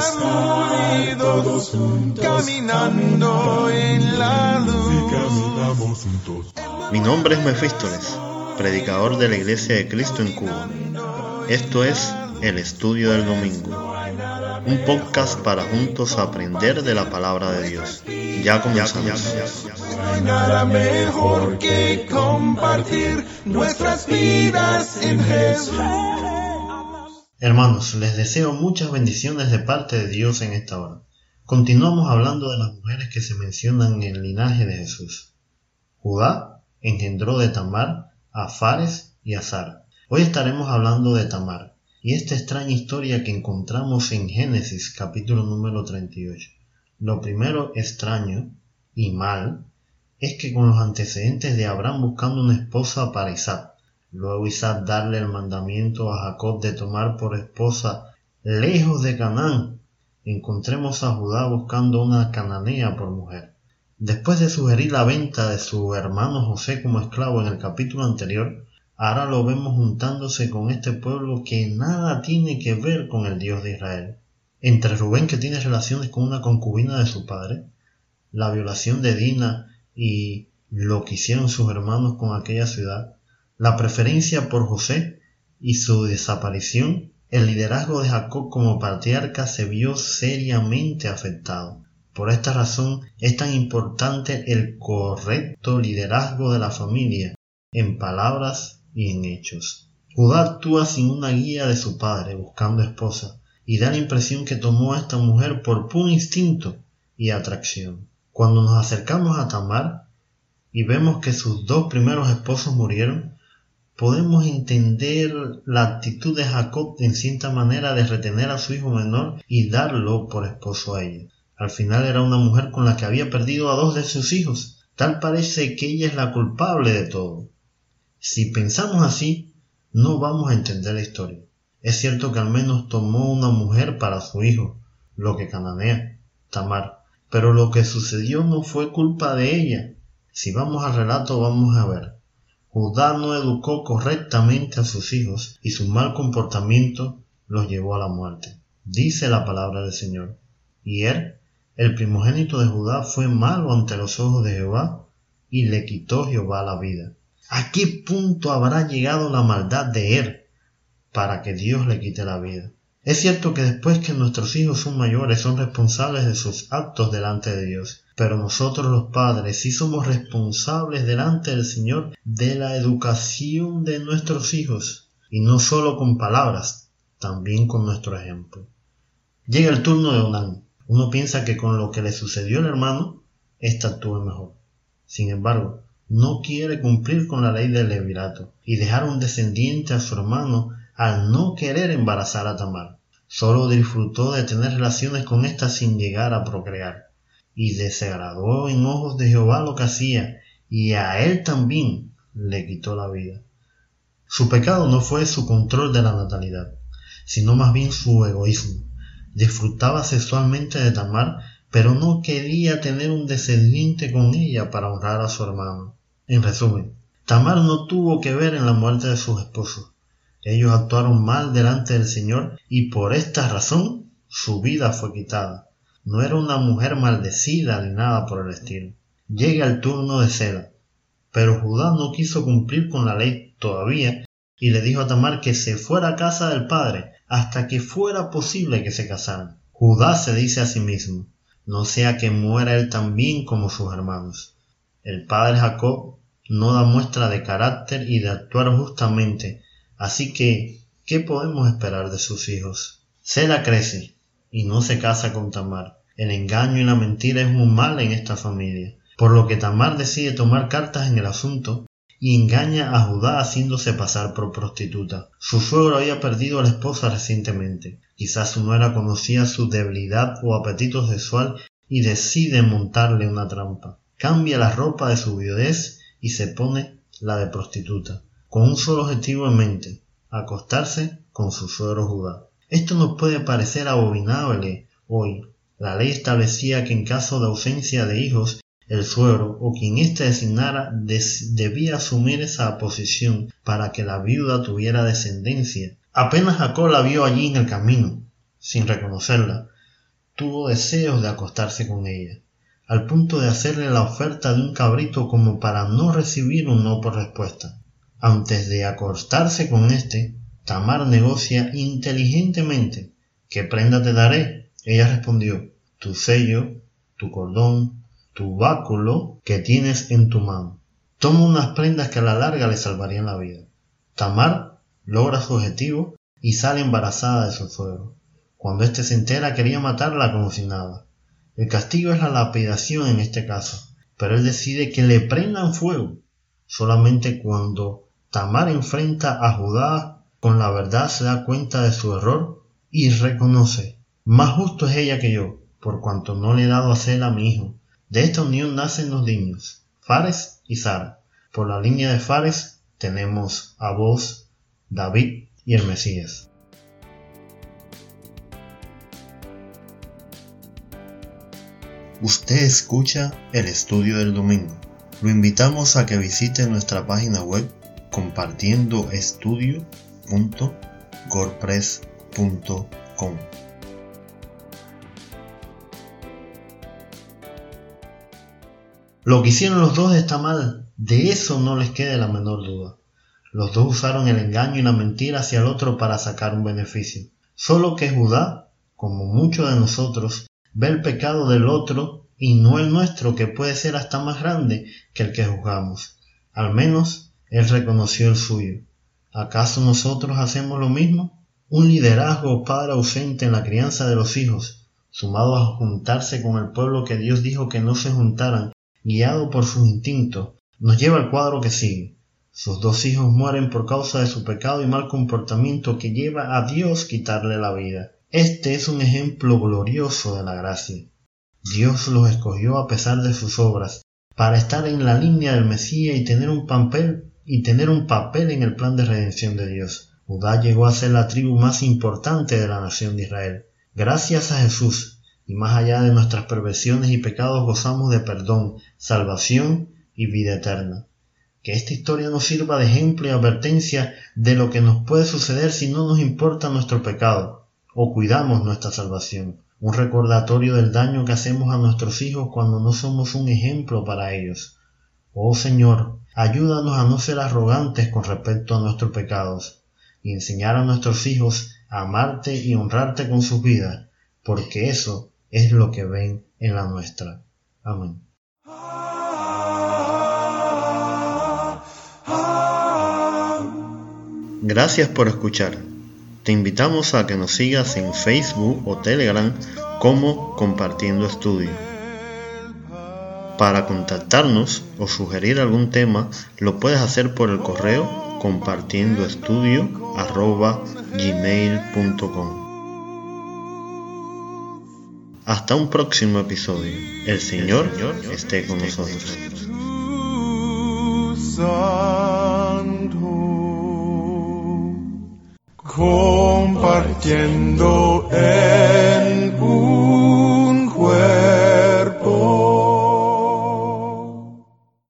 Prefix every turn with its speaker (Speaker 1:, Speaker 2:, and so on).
Speaker 1: estar todos juntos, caminando en la luz.
Speaker 2: Mi nombre es Mefístoles, predicador de la Iglesia de Cristo en Cuba. Esto es El Estudio del Domingo, un podcast para juntos aprender de la palabra de Dios. Ya comenzamos.
Speaker 1: No hay nada mejor que compartir nuestras vidas en Jesús.
Speaker 2: Hermanos, les deseo muchas bendiciones de parte de Dios en esta hora. Continuamos hablando de las mujeres que se mencionan en el linaje de Jesús. Judá engendró de Tamar a Fares y a Sara. Hoy estaremos hablando de Tamar y esta extraña historia que encontramos en Génesis capítulo número 38. Lo primero extraño y mal es que con los antecedentes de Abraham buscando una esposa para Isaac, luego Isaac darle el mandamiento a Jacob de tomar por esposa lejos de Canaán, encontremos a Judá buscando una cananea por mujer. Después de sugerir la venta de su hermano José como esclavo en el capítulo anterior, ahora lo vemos juntándose con este pueblo que nada tiene que ver con el Dios de Israel. Entre Rubén que tiene relaciones con una concubina de su padre, la violación de Dina y lo que hicieron sus hermanos con aquella ciudad, la preferencia por José y su desaparición, el liderazgo de Jacob como patriarca se vio seriamente afectado. Por esta razón es tan importante el correcto liderazgo de la familia, en palabras y en hechos. Judá actúa sin una guía de su padre buscando esposa, y da la impresión que tomó a esta mujer por puro instinto y atracción. Cuando nos acercamos a Tamar y vemos que sus dos primeros esposos murieron, podemos entender la actitud de Jacob en cierta manera de retener a su hijo menor y darlo por esposo a ella. Al final era una mujer con la que había perdido a dos de sus hijos. Tal parece que ella es la culpable de todo. Si pensamos así, no vamos a entender la historia. Es cierto que al menos tomó una mujer para su hijo, lo que cananea, Tamar. Pero lo que sucedió no fue culpa de ella. Si vamos al relato vamos a ver. Judá no educó correctamente a sus hijos y su mal comportamiento los llevó a la muerte. Dice la palabra del Señor. Y él el primogénito de Judá fue malo ante los ojos de Jehová, y le quitó Jehová la vida. ¿A qué punto habrá llegado la maldad de Er para que Dios le quite la vida? Es cierto que después que nuestros hijos son mayores son responsables de sus actos delante de Dios, pero nosotros los padres sí somos responsables delante del Señor de la educación de nuestros hijos, y no solo con palabras, también con nuestro ejemplo. Llega el turno de Onán. Uno piensa que con lo que le sucedió al hermano, ésta actúe mejor. Sin embargo, no quiere cumplir con la ley del levirato y dejar un descendiente a su hermano al no querer embarazar a Tamar. Solo disfrutó de tener relaciones con ésta sin llegar a procrear. Y desagradó en ojos de Jehová lo que hacía, y a él también le quitó la vida. Su pecado no fue su control de la natalidad, sino más bien su egoísmo disfrutaba sexualmente de Tamar, pero no quería tener un descendiente con ella para honrar a su hermano. En resumen, Tamar no tuvo que ver en la muerte de sus esposos. Ellos actuaron mal delante del Señor y por esta razón su vida fue quitada. No era una mujer maldecida ni nada por el estilo. Llega el turno de Sela, pero Judá no quiso cumplir con la ley todavía y le dijo a Tamar que se fuera a casa del padre hasta que fuera posible que se casaran. Judá se dice a sí mismo, no sea que muera él también como sus hermanos. El padre Jacob no da muestra de carácter y de actuar justamente, así que, ¿qué podemos esperar de sus hijos? Sela crece y no se casa con Tamar. El engaño y la mentira es un mal en esta familia, por lo que Tamar decide tomar cartas en el asunto y engaña a Judá haciéndose pasar por prostituta. Su suegro había perdido a la esposa recientemente. Quizás su nuera conocía su debilidad o apetito sexual y decide montarle una trampa. Cambia la ropa de su viudez y se pone la de prostituta, con un solo objetivo en mente, acostarse con su suegro Judá. Esto nos puede parecer abominable hoy. La ley establecía que en caso de ausencia de hijos el suegro o quien éste designara debía asumir esa posición para que la viuda tuviera descendencia. Apenas Jacob la vio allí en el camino, sin reconocerla, tuvo deseos de acostarse con ella, al punto de hacerle la oferta de un cabrito como para no recibir un no por respuesta. Antes de acostarse con éste, Tamar negocia inteligentemente. ¿Qué prenda te daré? Ella respondió, tu sello, tu cordón, tu báculo que tienes en tu mano. Toma unas prendas que a la larga le salvarían la vida. Tamar logra su objetivo y sale embarazada de su suegro. Cuando éste se entera quería matarla como si nada. El castigo es la lapidación en este caso, pero él decide que le prendan fuego. Solamente cuando Tamar enfrenta a Judá con la verdad se da cuenta de su error y reconoce, más justo es ella que yo, por cuanto no le he dado a ser a mi hijo. De esta unión nacen los niños, Fares y Sara. Por la línea de Fares tenemos a vos, David y el Mesías. Usted escucha el estudio del domingo. Lo invitamos a que visite nuestra página web compartiendo estudio.gorpress.com. Lo que hicieron los dos está mal, de eso no les quede la menor duda. Los dos usaron el engaño y la mentira hacia el otro para sacar un beneficio. Solo que Judá, como muchos de nosotros, ve el pecado del otro y no el nuestro que puede ser hasta más grande que el que juzgamos. Al menos él reconoció el suyo. ¿Acaso nosotros hacemos lo mismo? Un liderazgo padre ausente en la crianza de los hijos, sumado a juntarse con el pueblo que Dios dijo que no se juntaran, guiado por sus instintos, nos lleva al cuadro que sigue. Sus dos hijos mueren por causa de su pecado y mal comportamiento que lleva a Dios quitarle la vida. Este es un ejemplo glorioso de la gracia. Dios los escogió a pesar de sus obras, para estar en la línea del Mesías y tener un papel y tener un papel en el plan de redención de Dios. Judá llegó a ser la tribu más importante de la nación de Israel. Gracias a Jesús, y más allá de nuestras perversiones y pecados gozamos de perdón, salvación y vida eterna. Que esta historia nos sirva de ejemplo y advertencia de lo que nos puede suceder si no nos importa nuestro pecado o cuidamos nuestra salvación. Un recordatorio del daño que hacemos a nuestros hijos cuando no somos un ejemplo para ellos. Oh Señor, ayúdanos a no ser arrogantes con respecto a nuestros pecados y enseñar a nuestros hijos a amarte y honrarte con sus vidas, porque eso es lo que ven en la nuestra. Amén. Gracias por escuchar. Te invitamos a que nos sigas en Facebook o Telegram como Compartiendo Estudio. Para contactarnos o sugerir algún tema, lo puedes hacer por el correo compartiendoestudio.gmail.com Hasta un próximo episodio. El Señor esté con nosotros.
Speaker 1: compartiendo en